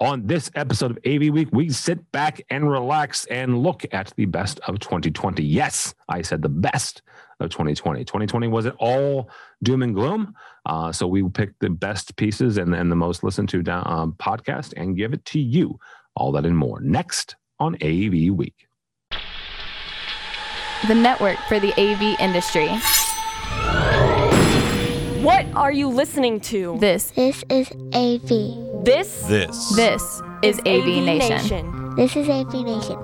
On this episode of AV Week, we sit back and relax and look at the best of 2020. Yes, I said the best of 2020. 2020 was it all doom and gloom? Uh, so we picked the best pieces and, the most listened to down, um, podcast and give it to you. All that and more next on AV Week. The network for the AV industry. What are you listening to? This This is AV. This This. this is AV, Nation. This is AV Nation.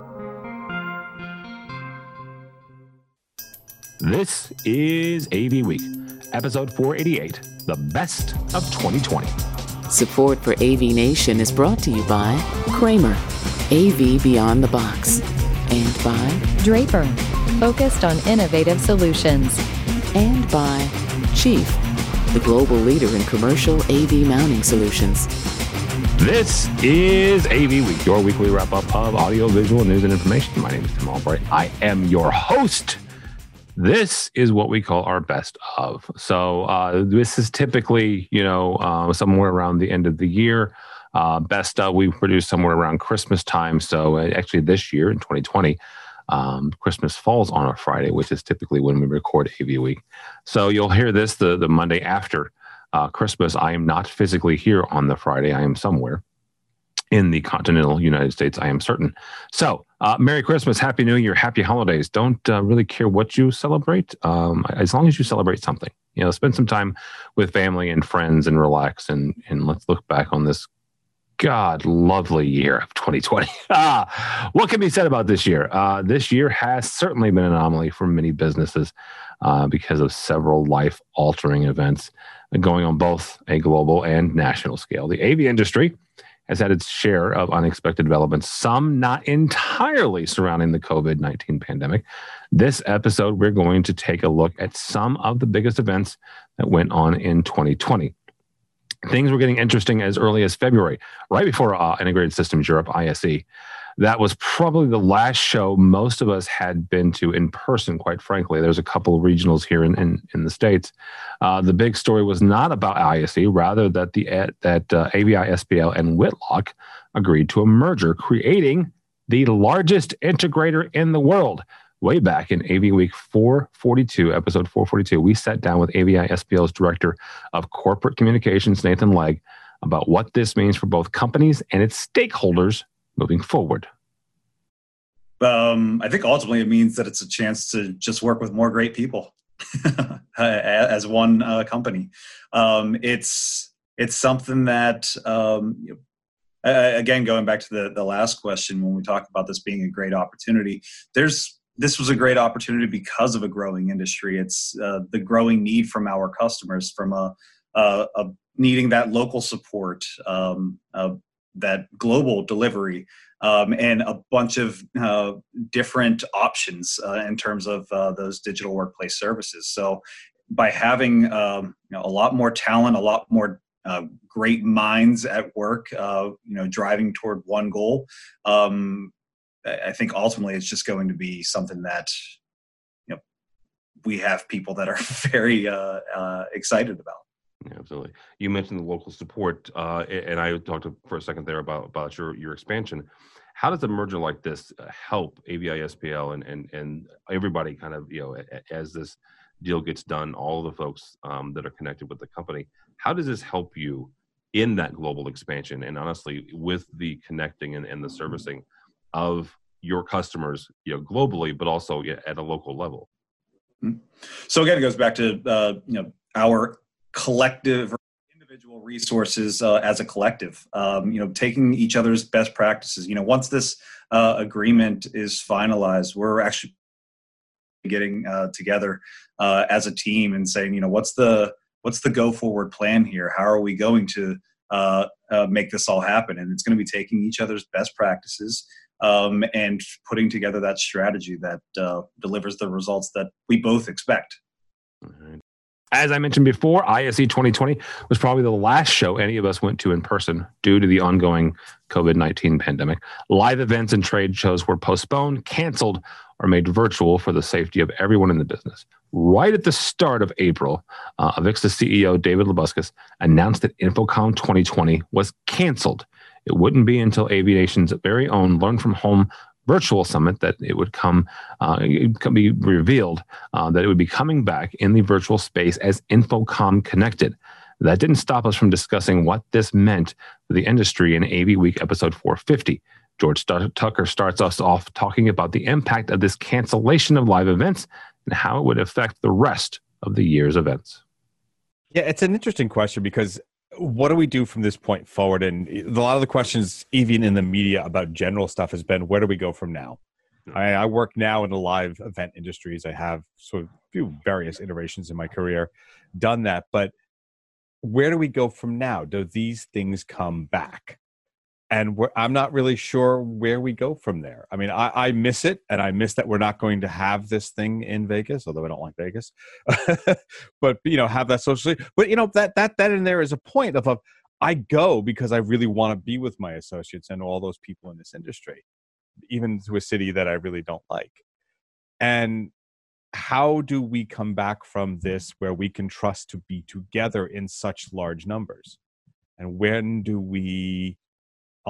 This is AV Week, episode 488, the best of 2020. Support for AV Nation is brought to you by Kramer, AV Beyond the Box, and by Draper, focused on innovative solutions. and by Chief, the global leader in commercial AV mounting solutions. This is AV Week, your weekly wrap up of audio, visual news, and information. My name is Tim Albright. I am your host. This is what we call our best of. So uh, this is typically, you know, uh, somewhere around the end of the year. Uh, best of we produce somewhere around Christmas time. So uh, actually, this year in 2020, um, Christmas falls on a Friday, which is typically when we record AV Week. So you'll hear this the the Monday after uh, Christmas. I am not physically here on the Friday. I am somewhere in the continental United States. I am certain. So, uh, Merry Christmas, Happy New Year, Happy Holidays. Don't uh, really care what you celebrate, um, as long as you celebrate something. You know, spend some time with family and friends and relax. And and let's look back on this God lovely year of 2020. ah, what can be said about this year? Uh, this year has certainly been an anomaly for many businesses uh, because of several life altering events going on both a global and national scale. The AV industry has had its share of unexpected developments, some not entirely surrounding the COVID 19 pandemic. This episode, we're going to take a look at some of the biggest events that went on in 2020. Things were getting interesting as early as February, right before uh, Integrated Systems Europe, ISE. That was probably the last show most of us had been to in person, quite frankly. There's a couple of regionals here in, in, in the States. Uh, the big story was not about ISE, rather that the that uh, AVI SPL and Whitlock agreed to a merger, creating the largest integrator in the world. Way back in AV Week 442, episode 442, we sat down with AVI SPL's director of corporate communications, Nathan Legg, about what this means for both companies and its stakeholders moving forward. Um, I think ultimately it means that it's a chance to just work with more great people as one uh, company. Um, it's it's something that um, you know, again going back to the the last question when we talk about this being a great opportunity. There's this was a great opportunity because of a growing industry. It's uh, the growing need from our customers from a, a, a needing that local support, um, that global delivery, um, and a bunch of uh, different options uh, in terms of uh, those digital workplace services. So, by having um, you know, a lot more talent, a lot more uh, great minds at work, uh, you know, driving toward one goal, um, I think ultimately it's just going to be something that you know we have people that are very uh, excited about. Yeah, absolutely. You mentioned the local support, uh, and I talked for a second there about about your your expansion. How does a merger like this uh, help AVI SPL and and and everybody kind of you know as this deal gets done, all the folks um, that are connected with the company? How does this help you in that global expansion? And honestly, with the connecting and, and the servicing of your customers, you know, globally, but also at a local level. Mm-hmm. So again, it goes back to uh, you know our collective individual resources uh, as a collective um, you know taking each other's best practices you know once this uh, agreement is finalized we're actually getting uh, together uh, as a team and saying you know what's the what's the go forward plan here how are we going to uh, make this all happen and it's going to be taking each other's best practices um, and putting together that strategy that delivers the results that we both expect as I mentioned before, ISE 2020 was probably the last show any of us went to in person due to the ongoing COVID 19 pandemic. Live events and trade shows were postponed, canceled, or made virtual for the safety of everyone in the business. Right at the start of April, uh, Avixa CEO David Labuskes announced that InfoComm 2020 was canceled. It wouldn't be until AV Nation's very own Learn from Home virtual summit that it would come, uh, it could be revealed uh, that it would be coming back in the virtual space as InfoComm Connected. That didn't stop us from discussing what this meant for the industry in AV Week episode 450. George Tucker starts us off talking about the impact of this cancellation of live events and how it would affect the rest of the year's events. Yeah, it's an interesting question because what do we do from this point forward? And a lot of the questions, even in the media about general stuff, has been where do we go from now? Hmm. I, I work now in the live event industries. I have sort of few various iterations in my career done that, but where do we go from now? Do these things come back? And I'm not really sure where we go from there. I mean, I, I, miss it, and I miss that we're not going to have this thing in Vegas, although I don't like Vegas. but you know, have that socially. But you know, that that that in there is a point of, of I go because I really want to be with my associates and all those people in this industry, even to a city that I really don't like. And how do we come back from this where we can trust to be together in such large numbers? And when do we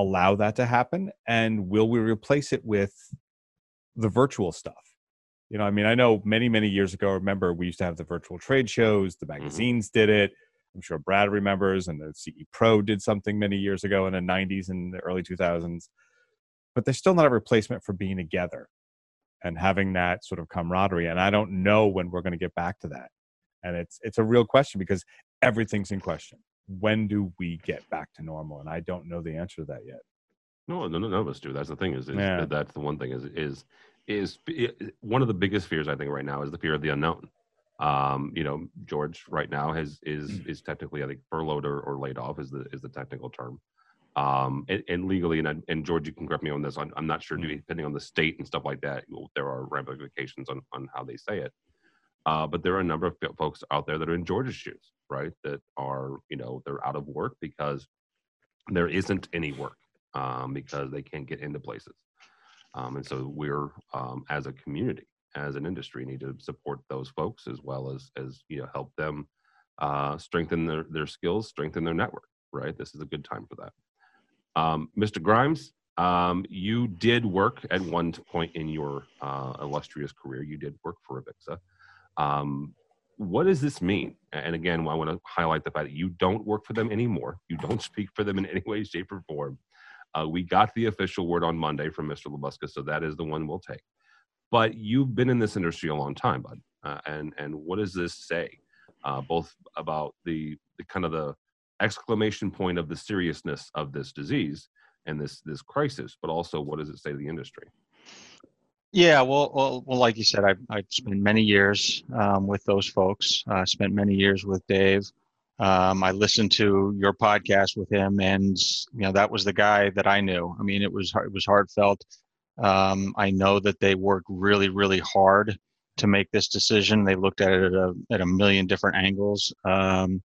allow that to happen and will we replace it with the virtual stuff you know i mean i know many many years ago remember we used to have the virtual trade shows the mm-hmm. magazines mm-hmm. did it i'm sure brad remembers and the ce pro did something many years ago in the 90s and the early 2000s but there's still not a replacement for being together and having that sort of camaraderie and i don't know when we're going to get back to that and it's it's a real question because everything's in question when do we get back to normal? And I don't know the answer to that yet. No, no, none of us do. That's the thing. Is, is yeah. that's the one thing. Is is is one of the biggest fears I think right now is the fear of the unknown. Um, you know, George right now has is mm. is technically I think furloughed or, or laid off is the is the technical term. Um, and, and legally, and, I, and George, you can correct me on this. I'm, I'm not sure, mm. depending on the state and stuff like that, there are ramifications on on how they say it. Uh, but there are a number of folks out there that are in George's shoes, right? That are, you know, they're out of work because there isn't any work um, because they can't get into places. Um, and so we're, um, as a community, as an industry, need to support those folks as well as, as you know, help them uh, strengthen their, their skills, strengthen their network, right? This is a good time for that. Mr. Um, Grimes, um, you did work at one point in your uh, illustrious career. You did work for Avixa. Um, what does this mean? And again, I want to highlight the fact that you don't work for them anymore. You don't speak for them in any way, shape, or form. Uh, we got the official word on Monday from Mr. Labuskes, so that is the one we'll take. But you've been in this industry a long time, bud. Uh, and and what does this say, uh, both about the, the kind of the exclamation point of the seriousness of this disease and this this crisis, but also what does it say to the industry? Yeah, well, well, well, like you said, I I spent many years um, with those folks. I uh, spent many years with Dave. Um, I listened to your podcast with him, and you know that was the guy that I knew. I mean, it was it was heartfelt. Um, I know that they worked really, really hard to make this decision. They looked at it at a, at a million different angles um,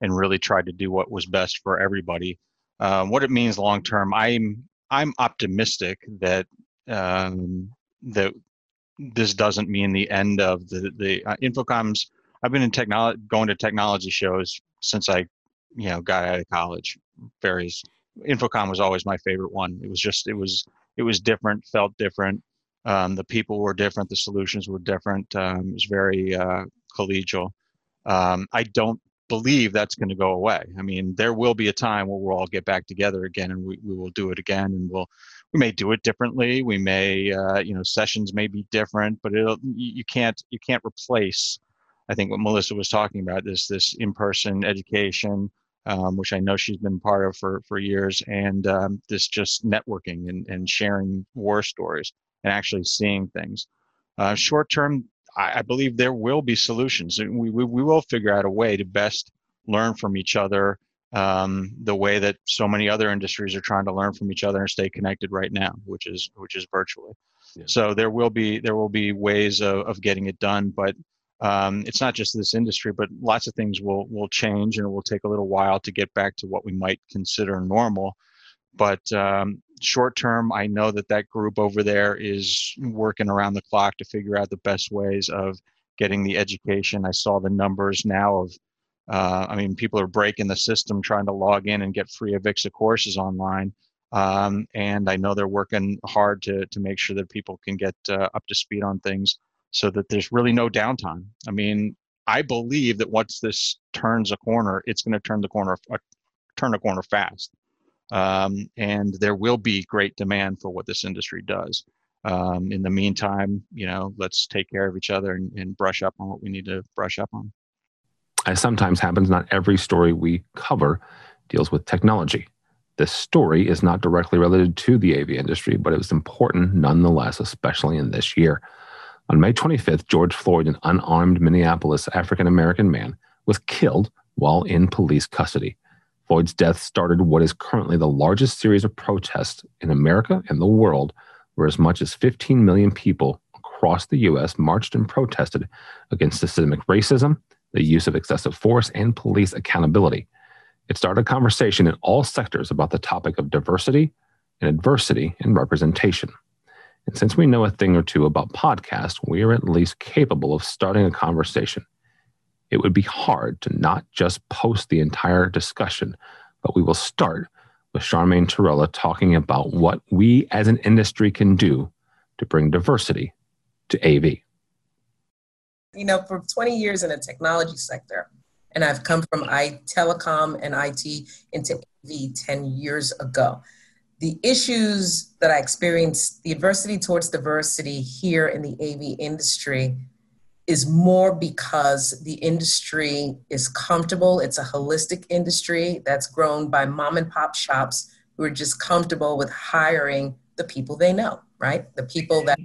and really tried to do what was best for everybody. Um, what it means long term, I'm I'm optimistic that um, that this doesn't mean the end of the the uh, InfoComm's. I've been in technology, going to technology shows since I, you know, got out of college. Various InfoComm was always my favorite one. It was just it was it was different, felt different. Um, the people were different, the solutions were different. Um, it was very uh, collegial. Um, I don't believe that's going to go away. I mean, there will be a time where we'll all get back together again, and we, we will do it again, and we'll we may do it differently. We may, uh, you know, sessions may be different, but it'll, you can't you can't replace. I think what Melissa was talking about this this in-person education, um, which I know she's been part of for for years, and um, this just networking and, and sharing war stories and actually seeing things. Uh, short term, I, I, believe there will be solutions, we, we we will figure out a way to best learn from each other um, the way that so many other industries are trying to learn from each other and stay connected right now, which is which is virtually. Yeah. So there will be there will be ways of, of getting it done, but um, it's not just this industry, but lots of things will will change, and it will take a little while to get back to what we might consider normal. But um, short term, I know that that group over there is working around the clock to figure out the best ways of getting the education. I saw the numbers now of uh, I mean, people are breaking the system trying to log in and get free Avixa courses online. Um, and I know they're working hard to, to make sure that people can get uh, up to speed on things so that there's really no downtime. I mean, I believe that once this turns a corner, it's going to turn the corner, uh, turn a corner fast. Um, and there will be great demand for what this industry does. Um, in the meantime, you know, let's take care of each other and, and brush up on what we need to brush up on. As sometimes happens, not every story we cover deals with technology. This story is not directly related to the AV industry, but it was important nonetheless, especially in this year. On May 25th, George Floyd, an unarmed Minneapolis African American man, was killed while in police custody. Floyd's death started what is currently the largest series of protests in America and the world, where as much as 15 million people across the U.S. marched and protested against systemic racism, the use of excessive force, and police accountability. It started a conversation in all sectors about the topic of diversity and adversity and representation. And since we know a thing or two about podcasts, we are at least capable of starting a conversation. It would be hard to not just post the entire discussion, but we will start with Charmaine Torruella talking about what we as an industry can do to bring diversity to AV. You know, for 20 years in the technology sector, and I've come from I, telecom and IT into AV 10 years ago. The issues that I experienced, the adversity towards diversity here in the AV industry is more because the industry is comfortable. It's a holistic industry that's grown by mom and pop shops who are just comfortable with hiring the people they know, right? The people that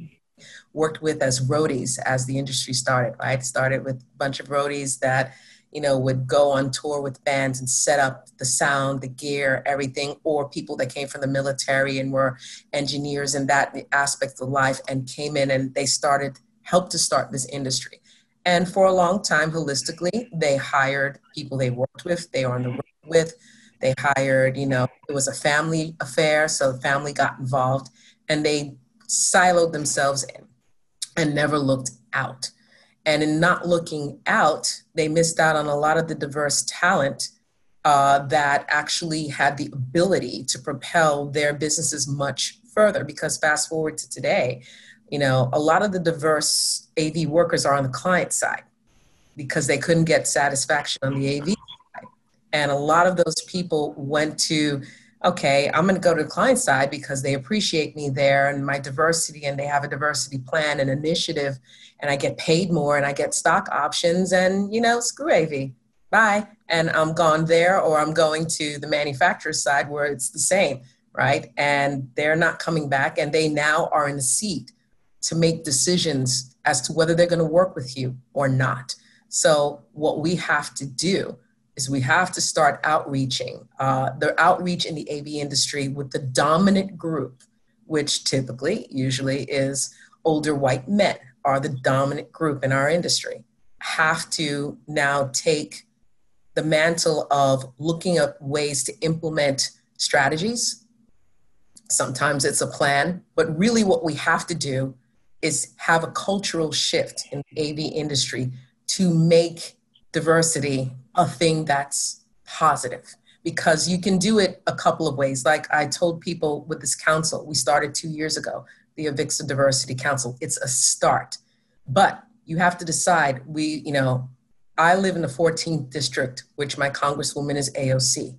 worked with as roadies as the industry started, right? Started with a bunch of roadies that you know, would go on tour with bands and set up the sound, the gear, everything, or people that came from the military and were engineers in that aspect of life and came in and they started, helped to start this industry. And for a long time, holistically, they hired people they worked with, they were on the road with, they hired, you know, it was a family affair, so the family got involved and they siloed themselves in and never looked out. And in not looking out, they missed out on a lot of the diverse talent uh, that actually had the ability to propel their businesses much further. Because fast forward to today, you know, a lot of the diverse AV workers are on the client side because they couldn't get satisfaction on the AV side. And a lot of those people went to okay, I'm going to go to the client side because they appreciate me there and my diversity, and they have a diversity plan and initiative, and I get paid more and I get stock options, and you know, screw AV, bye. And I'm gone there, or I'm going to the manufacturer side where it's the same, right? And they're not coming back, and they now are in the seat to make decisions as to whether they're going to work with you or not. So, what we have to do is we have to start outreaching uh, the outreach in the AV industry with the dominant group, which typically, usually, is older white men are the dominant group in our industry. Have to now take the mantle of looking at ways to implement strategies. Sometimes it's a plan, but really what we have to do is have a cultural shift in the AV industry to make diversity a thing that's positive because you can do it a couple of ways. Like I told people with this council, we started two years ago, the Avixa Diversity Council. It's a start, but you have to decide. We, you know, I live in the 14th district, which my congresswoman is AOC,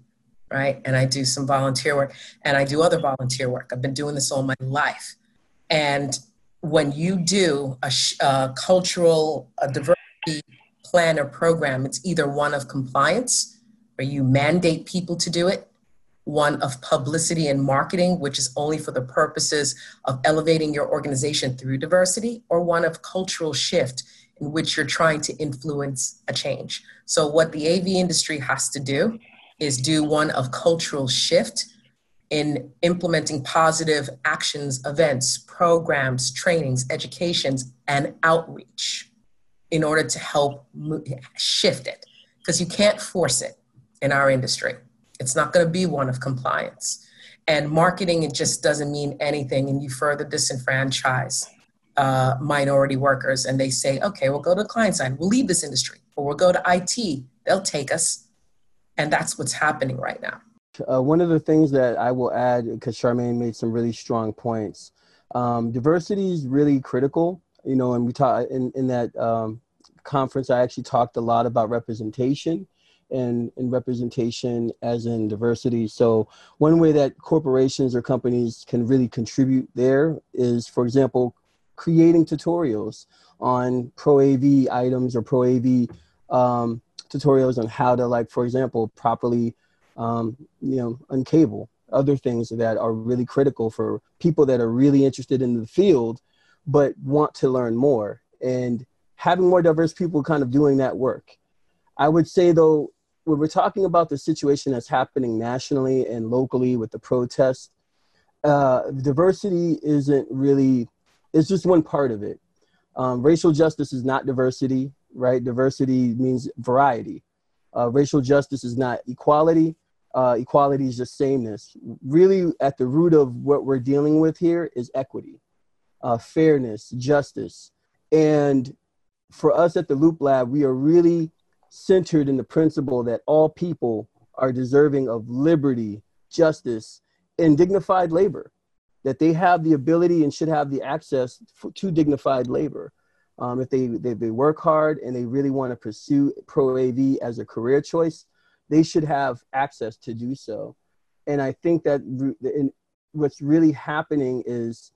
right? And I do some volunteer work and I do other volunteer work. I've been doing this all my life. And when you do a, a cultural a diversity plan or program, it's either one of compliance, where you mandate people to do it, one of publicity and marketing, which is only for the purposes of elevating your organization through diversity, or one of cultural shift, in which you're trying to influence a change. So, what the AV industry has to do is do one of cultural shift in implementing positive actions, events, programs, trainings, educations, and outreach in order to help shift it because you can't force it in our industry. It's not going to be one of compliance. And marketing, it just doesn't mean anything, and you further disenfranchise uh, minority workers. And they say, okay, we'll go to the client side, we'll leave this industry, or we'll go to IT, they'll take us. And that's what's happening right now. Uh, one of the things that I will add, because Charmaine made some really strong points, um, diversity is really critical. You know, and we talk in in that um, conference. I actually talked a lot about representation, and, and representation as in diversity. So one way that corporations or companies can really contribute there is, for example, creating tutorials on pro AV items or pro AV um, tutorials on how to like, for example, properly um, you know, uncable, other things that are really critical for people that are really interested in the field, but want to learn more. And having more diverse people kind of doing that work. I would say, though, when we're talking about the situation that's happening nationally and locally with the protests, uh, diversity isn't really, it's just one part of it. Um, racial justice is not diversity, right? Diversity means variety. Uh, racial justice is not equality uh, equality is just sameness. Really, at the root of what we're dealing with here is equity, uh, fairness, justice. And for us at the Loop Lab, we are really centered in the principle that all people are deserving of liberty, justice, and dignified labor, that they have the ability and should have the access for, to dignified labor. Um, if they, they, they work hard and they really want to pursue pro AV as a career choice, they should have access to do so. And I think that in, what's really happening is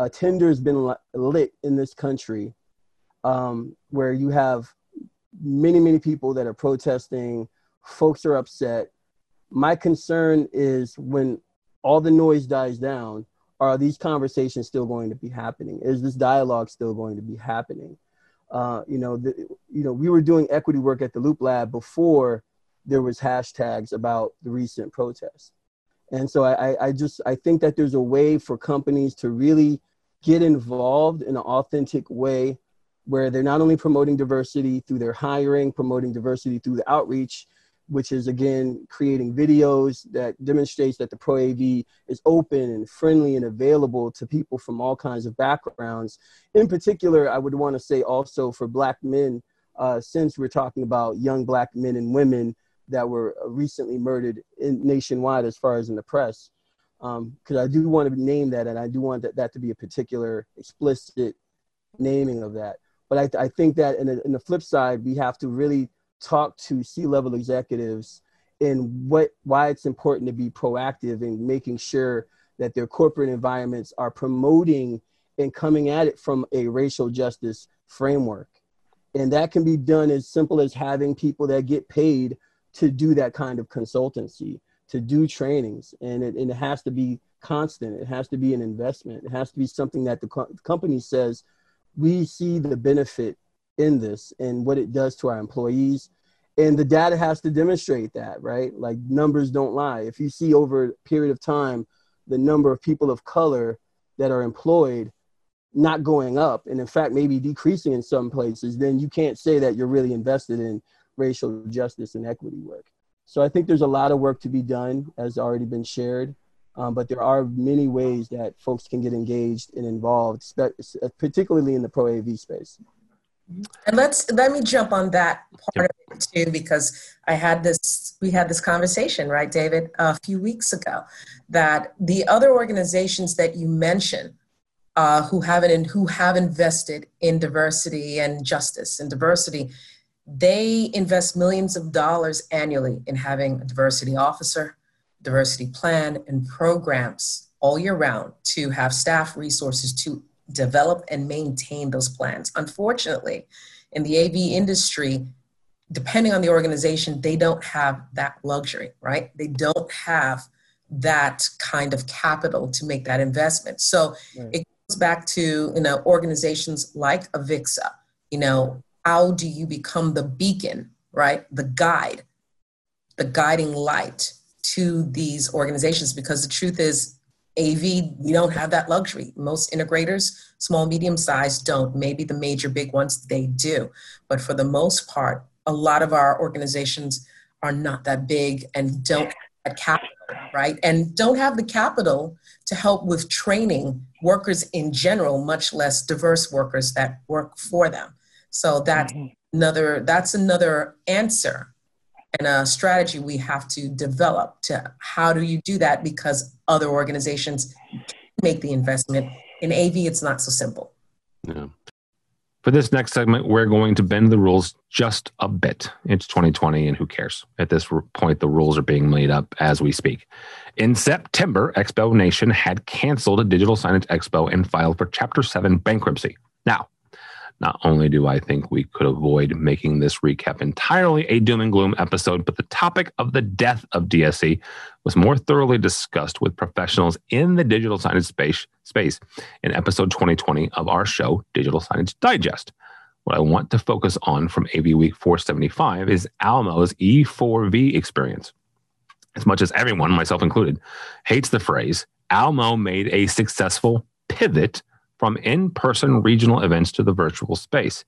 a Tinder has been lit in this country um, where you have many, many people that are protesting, folks are upset. My concern is when all the noise dies down, are these conversations still going to be happening? Is this dialogue still going to be happening? Uh, you know, the, you know, we were doing equity work at the Loop Lab before there was hashtags about the recent protests. And so I, I just I think that there's a way for companies to really get involved in an authentic way where they're not only promoting diversity through their hiring, promoting diversity through the outreach, which is again creating videos that demonstrates that the Pro AV is open and friendly and available to people from all kinds of backgrounds. In particular, I would want to say also for Black men, uh, since we're talking about young Black men and women that were recently murdered in, nationwide as far as in the press. Because um, I do want to name that, and I do want that, that to be a particular explicit naming of that. But I, I think that in, the, in the flip side, we have to really talk to C-level executives in what why it's important to be proactive in making sure that their corporate environments are promoting and coming at it from a racial justice framework. And that can be done as simple as having people that get paid to do that kind of consultancy, to do trainings. And it, and it has to be constant. It has to be an investment. It has to be something that the co- company says, we see the benefit in this and what it does to our employees. And the data has to demonstrate that, right? Like numbers don't lie. If you see over a period of time the number of people of color that are employed not going up and in fact maybe decreasing in some places, then you can't say that you're really invested in racial justice and equity work. So I think there's a lot of work to be done, as already been shared. Um, but there are many ways that folks can get engaged and involved, particularly in the pro AV space. And let's let me jump on that part of it too, because I had this we had this conversation, right, David, a few weeks ago, that the other organizations that you mentioned uh, who haven't who have invested in diversity and justice and diversity they invest millions of dollars annually in having a diversity officer, diversity plan, and programs all year round to have staff resources to develop and maintain those plans. Unfortunately, in the AV industry, depending on the organization, they don't have that luxury, right? They don't have that kind of capital to make that investment. So right. it goes back to you know organizations like Avixa, you know, how do you become the beacon, right? The guide, the guiding light to these organizations? Because the truth is, AV, we don't have that luxury. Most integrators, small, medium sized, don't. Maybe the major big ones, they do. But for the most part, a lot of our organizations are not that big and don't have that capital, right? And don't have the capital to help with training workers in general, much less diverse workers that work for them. So that's mm-hmm. another that's another answer and a strategy we have to develop to how do you do that because other organizations make the investment in av it's not so simple yeah. For this next segment, we're going to bend the rules just a bit. It's 2020, and who cares? At this point, the rules are being made up as we speak. In September, Expo Nation had canceled a digital signage expo and filed for Chapter 7 bankruptcy. Now, not only do I think we could avoid making this recap entirely a doom and gloom episode, but the topic of the death of DSE was more thoroughly discussed with professionals in the digital signage space, space in episode 2020 of our show, Digital Signage Digest. What I want to focus on from AV Week 475 is Almo's E4V experience. As much as everyone, myself included, hates the phrase, Almo made a successful pivot from in person regional events to the virtual space,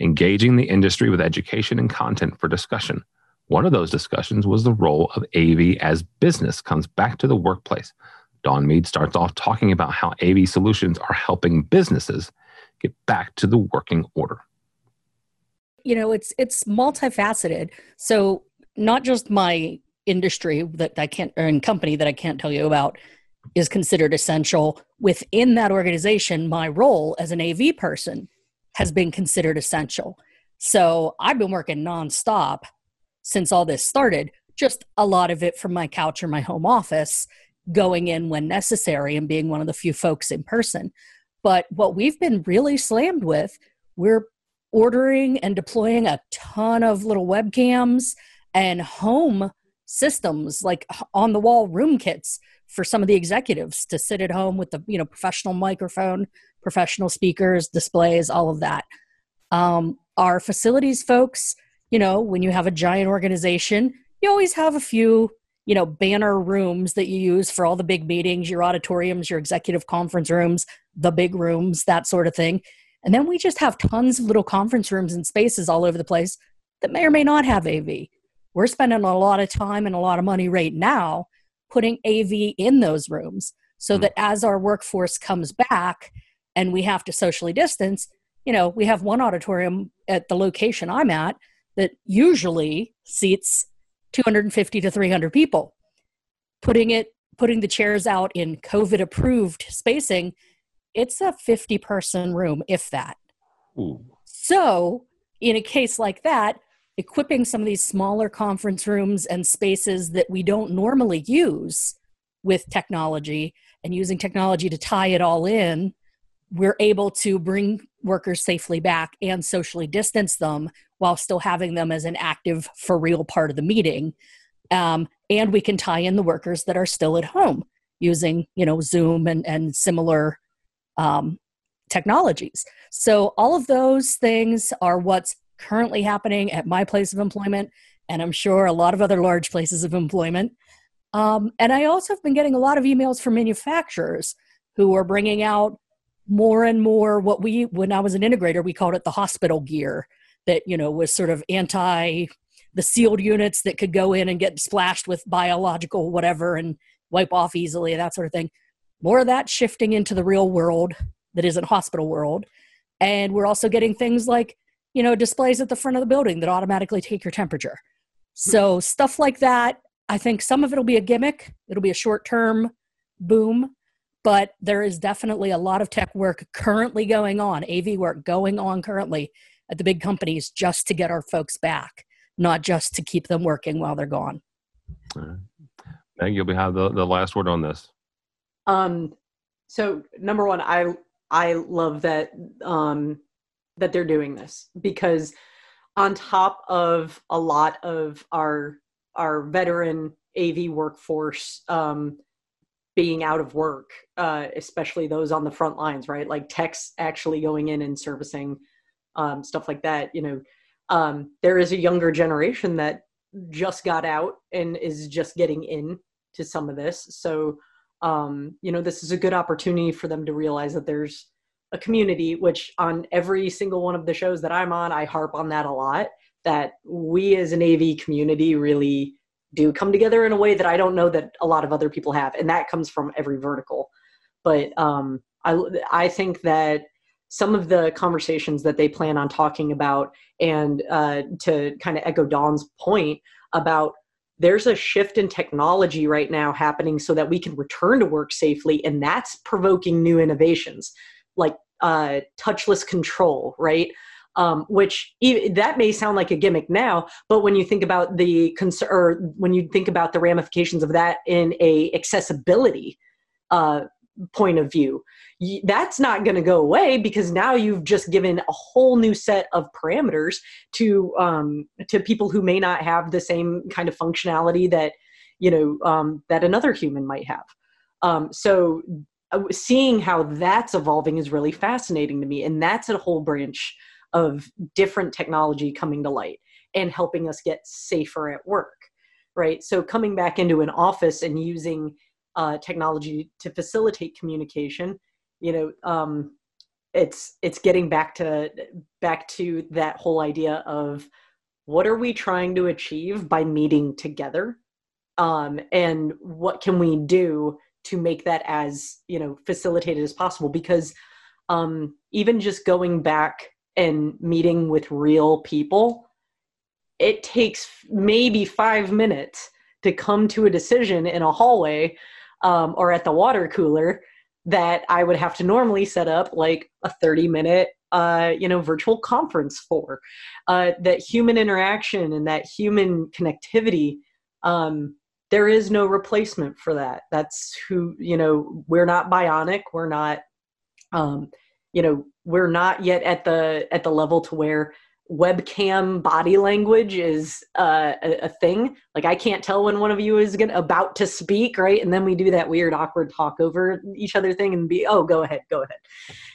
engaging the industry with education and content for discussion. One of those discussions was the role of AV as business comes back to the workplace. Dawn Mead starts off talking about how AV solutions are helping businesses get back to the working order. You know, it's it's multifaceted. So not just my industry that I can't or in company that I can't tell you about, is considered essential. Within that organization, my role as an AV person has been considered essential. So I've been working nonstop since all this started, just a lot of it from my couch or my home office, going in when necessary and being one of the few folks in person. But what we've been really slammed with, we're ordering and deploying a ton of little webcams and home systems like on the wall room kits for some of the executives to sit at home with the you know professional microphone professional speakers displays all of that. Um, our facilities folks you know when you have a giant organization you always have a few you know banner rooms that you use for all the big meetings your auditoriums your executive conference rooms the big rooms that sort of thing. And then we just have tons of little conference rooms and spaces all over the place that may or may not have av we're spending a lot of time and a lot of money right now putting AV in those rooms so mm. that as our workforce comes back and we have to socially distance, you know, we have one auditorium at the location I'm at that usually seats 250 to 300 people. Putting it putting the chairs out in COVID approved spacing, it's a 50 person room if that. Ooh. So, in a case like that, equipping some of these smaller conference rooms and spaces that we don't normally use with technology and using technology to tie it all in, we're able to bring workers safely back and socially distance them while still having them as an active, for real part of the meeting. Um, and we can tie in the workers that are still at home using, you know, Zoom and, and similar um, technologies. So all of those things are what's currently happening at my place of employment, and I'm sure a lot of other large places of employment. Um, and I also have been getting a lot of emails from manufacturers who are bringing out more and more what we, when I was an integrator, we called it the hospital gear that, you know, was sort of anti the sealed units that could go in and get splashed with biological whatever and wipe off easily, that sort of thing. More of that shifting into the real world that isn't hospital world. And we're also getting things like you know, displays at the front of the building that automatically take your temperature. So stuff like that, I think some of it'll be a gimmick. It'll be a short-term boom, but there is definitely a lot of tech work currently going on, AV work going on currently at the big companies just to get our folks back, not just to keep them working while they're gone. Meg, you'll be have the, the last word on this. Um, so number one, I I love that um, that they're doing this because on top of a lot of our our veteran AV workforce um, being out of work, uh, especially those on the front lines, right? Like techs actually going in and servicing um, stuff like that. You know, um, there is a younger generation that just got out and is just getting in to some of this. So, um, you know, this is a good opportunity for them to realize that there's a community, which on every single one of the shows that I'm on, I harp on that a lot. That we as an AV community really do come together in a way that I don't know that a lot of other people have, and that comes from every vertical. But um, I I think that some of the conversations that they plan on talking about, and uh, to kind of echo Dawn's point, about there's a shift in technology right now happening so that we can return to work safely and that's provoking new innovations like uh, touchless control right um, which that may sound like a gimmick now but when you think about the concern or when you think about the ramifications of that in a accessibility uh, point of view that's not going to go away because now you've just given a whole new set of parameters to um, to people who may not have the same kind of functionality that you know um, that another human might have. Um, so seeing how that's evolving is really fascinating to me, and that's a whole branch of different technology coming to light and helping us get safer at work. Right. So coming back into an office and using uh, technology to facilitate communication you know um, it's it's getting back to back to that whole idea of what are we trying to achieve by meeting together um, and what can we do to make that as you know facilitated as possible because um, even just going back and meeting with real people it takes maybe five minutes to come to a decision in a hallway um, or at the water cooler that I would have to normally set up like a 30 minute uh, you know virtual conference for. Uh, that human interaction and that human connectivity um, there is no replacement for that that's who you know we're not bionic we're not um, you know we're not yet at the at the level to where webcam body language is uh, a, a, thing. Like I can't tell when one of you is gonna, about to speak, right? And then we do that weird, awkward talk over each other thing, and be, oh, go ahead, go ahead.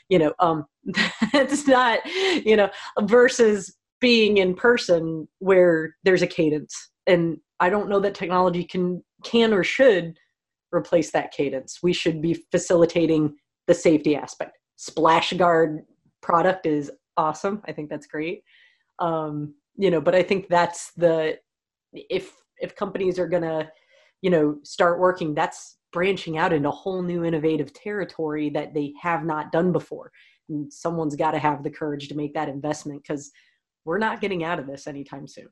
You know, um, that's not, you know, versus being in person where there's a cadence, and I don't know that technology can can or should replace that cadence. We should be facilitating the safety aspect. Splash Guard product is awesome. I think that's great um, you know but i think that's the if if companies are gonna you know start working that's branching out into a whole new innovative territory that they have not done before and someone's got to have the courage to make that investment because we're not getting out of this anytime soon.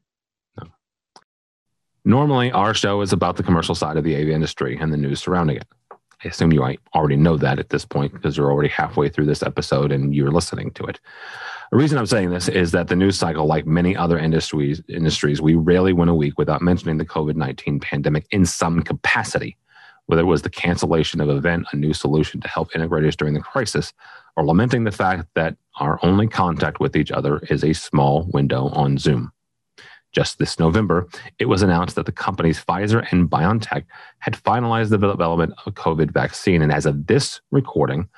Normally our show is about the commercial side of the AV industry and the news surrounding it I assume you already know that at this point because you're already halfway through this episode and you're listening to it. The reason I'm saying this is that the news cycle, like many other industries, industries, we rarely went a week without mentioning the COVID 19 pandemic in some capacity, whether it was the cancellation of an event, a new solution to help integrators during the crisis, or lamenting the fact that our only contact with each other is a small window on Zoom. Just this November, it was announced that the companies Pfizer and BioNTech had finalized the development of a COVID vaccine. And as of this recording,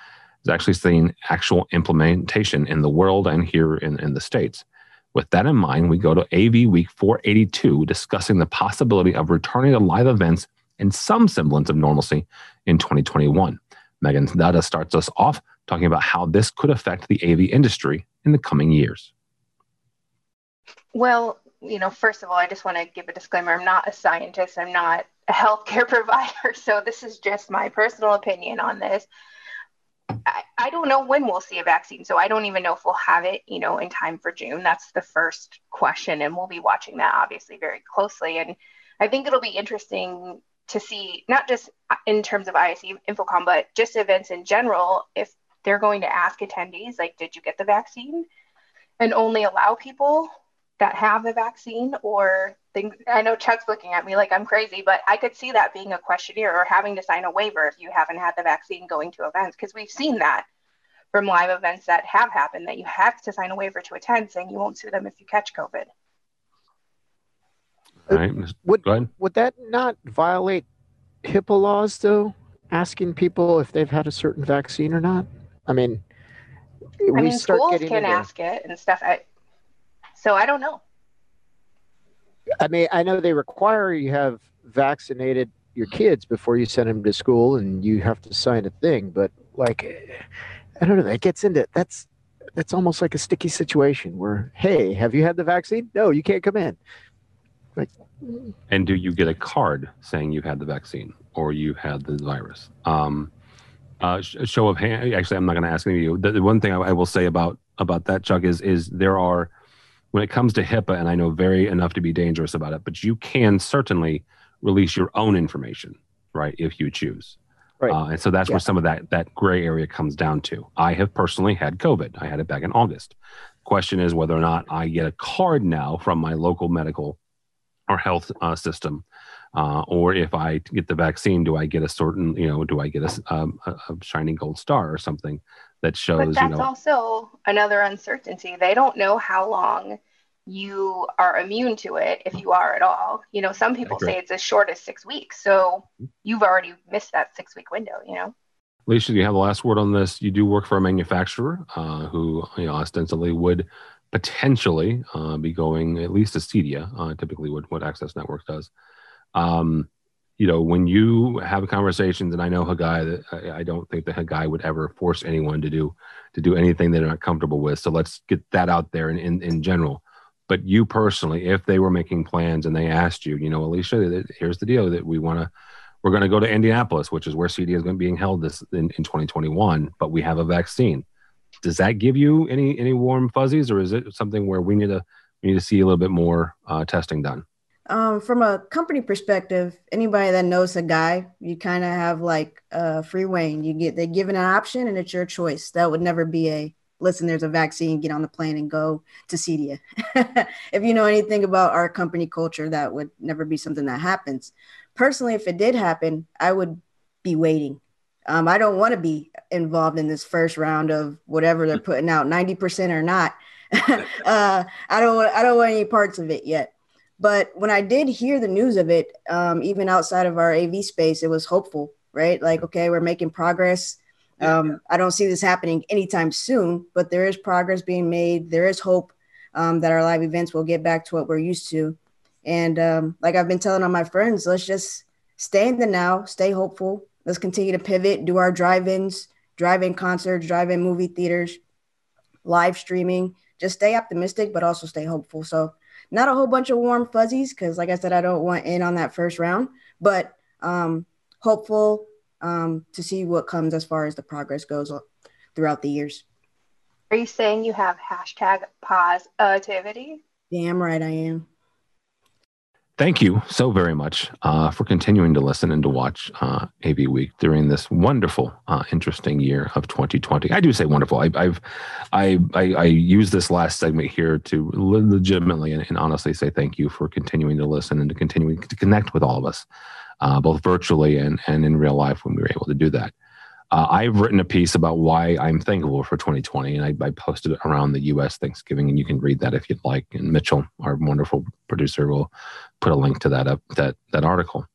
has actually seen actual implementation in the world and here in, in the States. With that in mind, we go to AV Week 482, discussing the possibility of returning to live events and some semblance of normalcy in 2021. Megan Dada starts us off talking about how this could affect the AV industry in the coming years. Well, you know, first of all, I just want to give a disclaimer. I'm not a scientist, I'm not a healthcare provider. So this is just my personal opinion on this. I, I don't know when we'll see a vaccine. So I don't even know if we'll have it, you know, in time for June. That's the first question. And we'll be watching that obviously very closely. And I think it'll be interesting to see, not just uh, in terms of ISE InfoComm, but just events in general, if they're going to ask attendees, like, did you get the vaccine? And only allow people that have the vaccine or things. I know Chuck's looking at me like I'm crazy, but I could see that being a questionnaire or having to sign a waiver if you haven't had the vaccine going to events because we've seen that from live events that have happened that you have to sign a waiver to attend saying you won't sue them if you catch COVID. All right. Would, would that not violate HIPAA laws though? Asking people if they've had a certain vaccine or not? I mean, I we mean, schools can into... ask it and stuff. I, so I don't know. I mean, I know they require you have vaccinated your kids before you send them to school, and you have to sign a thing. But like, I don't know. That gets into that's that's almost like a sticky situation where, hey, have you had the vaccine? No, you can't come in. Like, and do you get a card saying you had the vaccine or you had the virus? Um, uh, show of hand. Actually, I'm not going to ask any of you. The, the one thing I, I will say about about that, Chuck, is is there are when it comes to HIPAA, and I know very enough to be dangerous about it, but you can certainly release your own information, right, if you choose. Right. Uh, and so that's Yeah. where some of that that gray area comes down to. I have personally had COVID. I had it back in August. Question is whether or not I get a card now from my local medical or health uh, system, uh, or if I get the vaccine, do I get a certain, you know, do I get a, um, a, a shining gold star or something that But shows, you that's know, also another uncertainty. They don't know how long you are immune to it, if you are at all. You know, some people say it's as short as six weeks. So you've already missed that six week window, you know? Alicia, do you have the last word on this? You do work for a manufacturer uh, who, you know, ostensibly would potentially uh, be going at least to Cedia, uh, typically what, what Access Network does. Um, you know, when you have conversations, and I know Hagai, that I, don't think that Hagai would ever force anyone to do to do anything they're not comfortable with. So let's get that out there in, in, in general. But you personally, if they were making plans and they asked you, you know, Alicia, here's the deal that we want to we're going to go to Indianapolis, which is where Cedia is going to be being held this in, in 2021, but we have a vaccine. Does that give you any any warm fuzzies, or is it something where we need to we need to see a little bit more uh, testing done? Um, from a company perspective, anybody that knows Hagai, you kind of have like uh, free reign. You get they give it an option, and it's your choice. That would never be a listen. There's a vaccine. Get on the plane and go to Cedia. if you know anything about our company culture, that would never be something that happens. Personally, if it did happen, I would be waiting. Um, I don't want to be involved in this first round of whatever they're putting out, ninety percent or not. uh, I don't want. I don't want any parts of it yet. But when I did hear the news of it, um, even outside of our AV space, it was hopeful, right? Like, okay, we're making progress. Um, I don't see this happening anytime soon, but there is progress being made. There is hope um, that our live events will get back to what we're used to. And um, like I've been telling all my friends, let's just stay in the now, stay hopeful. Let's continue to pivot, do our drive-ins, drive-in concerts, drive-in movie theaters, live streaming. Just stay optimistic, but also stay hopeful. So not a whole bunch of warm fuzzies because like i said i don't want in on that first round but um hopeful um to see what comes as far as the progress goes throughout the years Are you saying you have hashtag positivity? damn right i am Thank you so very much uh, for continuing to listen and to watch uh, AV Week during this wonderful, uh, interesting year of 2020. I do say wonderful. I, I've, I, I, I use this last segment here to legitimately and, and honestly say thank you for continuing to listen and to continuing to connect with all of us, uh, both virtually and, and in real life when we were able to do that. Uh, I've written a piece about why I'm thankful for 2020, and I, I posted it around the U.S. Thanksgiving, and you can read that if you'd like. And Mitchell, our wonderful producer, will put a link to that up that that article.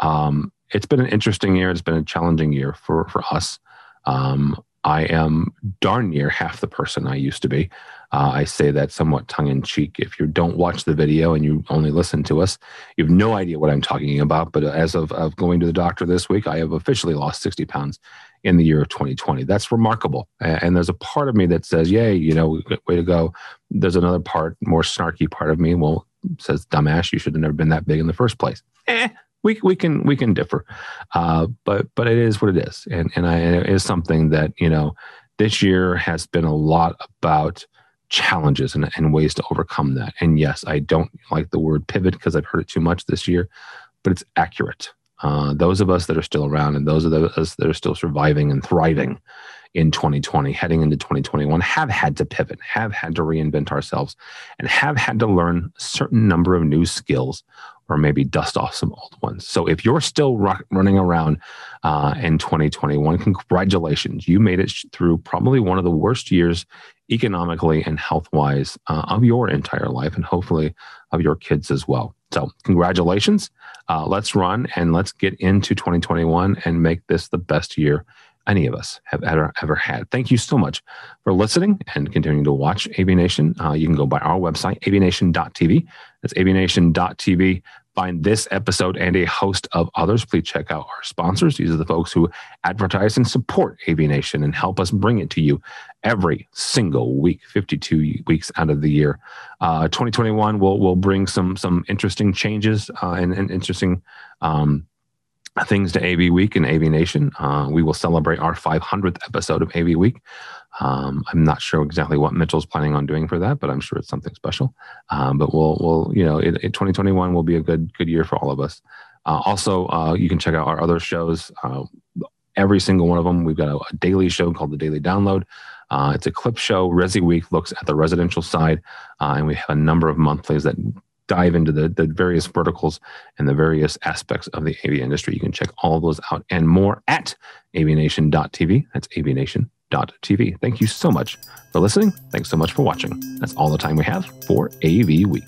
Um, it's been an interesting year. It's been a challenging year for for us. Um, I am darn near half the person I used to be. Uh, I say that somewhat tongue in cheek. If you don't watch the video and you only listen to us, you have no idea what I'm talking about. But as of, of going to the doctor this week, I have officially lost 60 pounds in the year of 2020. That's remarkable. And there's a part of me that says, yay, you know, way to go. There's another part, more snarky part of me, well, says, dumbass, you should have never been that big in the first place. Eh, we, we can we can differ, uh, but but it is what it is, and and I, it is something that you know this year has been a lot about challenges and, and ways to overcome that. And yes, I don't like the word pivot because I've heard it too much this year, but it's accurate. Uh, those of us that are still around and those of us that are still surviving and thriving in 2020, heading into 2021, have had to pivot, have had to reinvent ourselves, and have had to learn a certain number of new skills or maybe dust off some old ones. So if you're still ru- running around uh, in 2021, congratulations. You made it through probably one of the worst years economically and health wise uh, of your entire life and hopefully of your kids as well. So, congratulations. Uh, let's run and let's get into 2021 and make this the best year any of us have ever, ever had. Thank you so much for listening and continuing to watch AV Nation. Uh, you can go by our website, avnation.tv. That's avnation.tv. Find this episode and a host of others. Please check out our sponsors. These are the folks who advertise and support AV Nation and help us bring it to you every single week, 52 weeks out of the year. Uh, 2021 will will bring some some interesting changes uh, and, and interesting um, things to AV Week and AV Nation. Uh, we will celebrate our 500th episode of AV Week Um, I'm not sure exactly what Mitchell's planning on doing for that, but I'm sure it's something special. Um, but we'll, we'll, you know, it, it 2021 will be a good, good year for all of us. Uh, also, uh, you can check out our other shows. Uh, every single one of them. We've got a, a daily show called the Daily Download. Uh, it's a clip show. Resi Week looks at the residential side, uh, and we have a number of monthlies that dive into the, the various verticals and the various aspects of the AV industry. You can check all those out and more at avnation.tv. That's TV. Thank you so much for listening. Thanks so much for watching. That's all the time we have for AV Week.